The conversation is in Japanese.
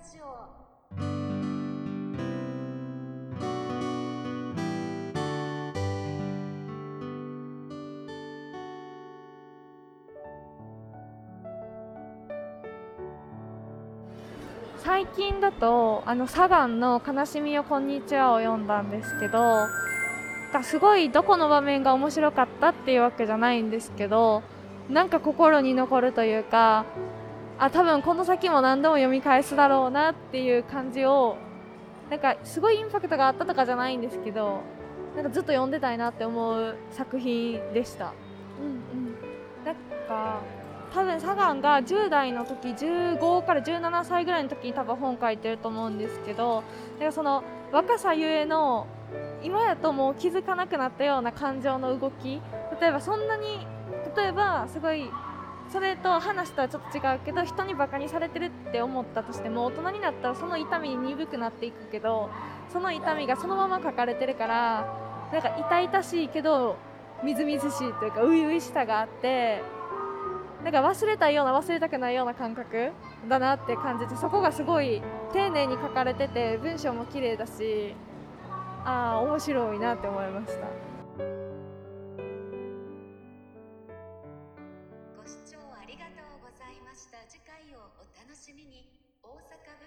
ジオ。最近だとあのサガンの「悲しみよこんにちは」を読んだんですけどすごいどこの場面が面白かったっていうわけじゃないんですけどなんか心に残るというかあ多分この先も何度も読み返すだろうなっていう感じをなんかすごいインパクトがあったとかじゃないんですけどなんかずっと読んでたいなって思う作品でした。うんうん、なんか多分サガンが10代の時15から17歳ぐらいの時に多分本書いてると思うんですけどなんかその若さゆえの今やともう気づかなくなったような感情の動き例えばそんなに例えばすごいそれと話とはちょっと違うけど人にバカにされてるって思ったとしても大人になったらその痛みに鈍くなっていくけどその痛みがそのまま書かれてるからなんか痛々しいけどみずみずしいというか初々しさがあってなんか忘れたような忘れたくないような感覚だなって感じてそこがすごい丁寧に書かれてて文章も綺麗だしああ面白いなって思いました。ました。次回をお楽しみに。大阪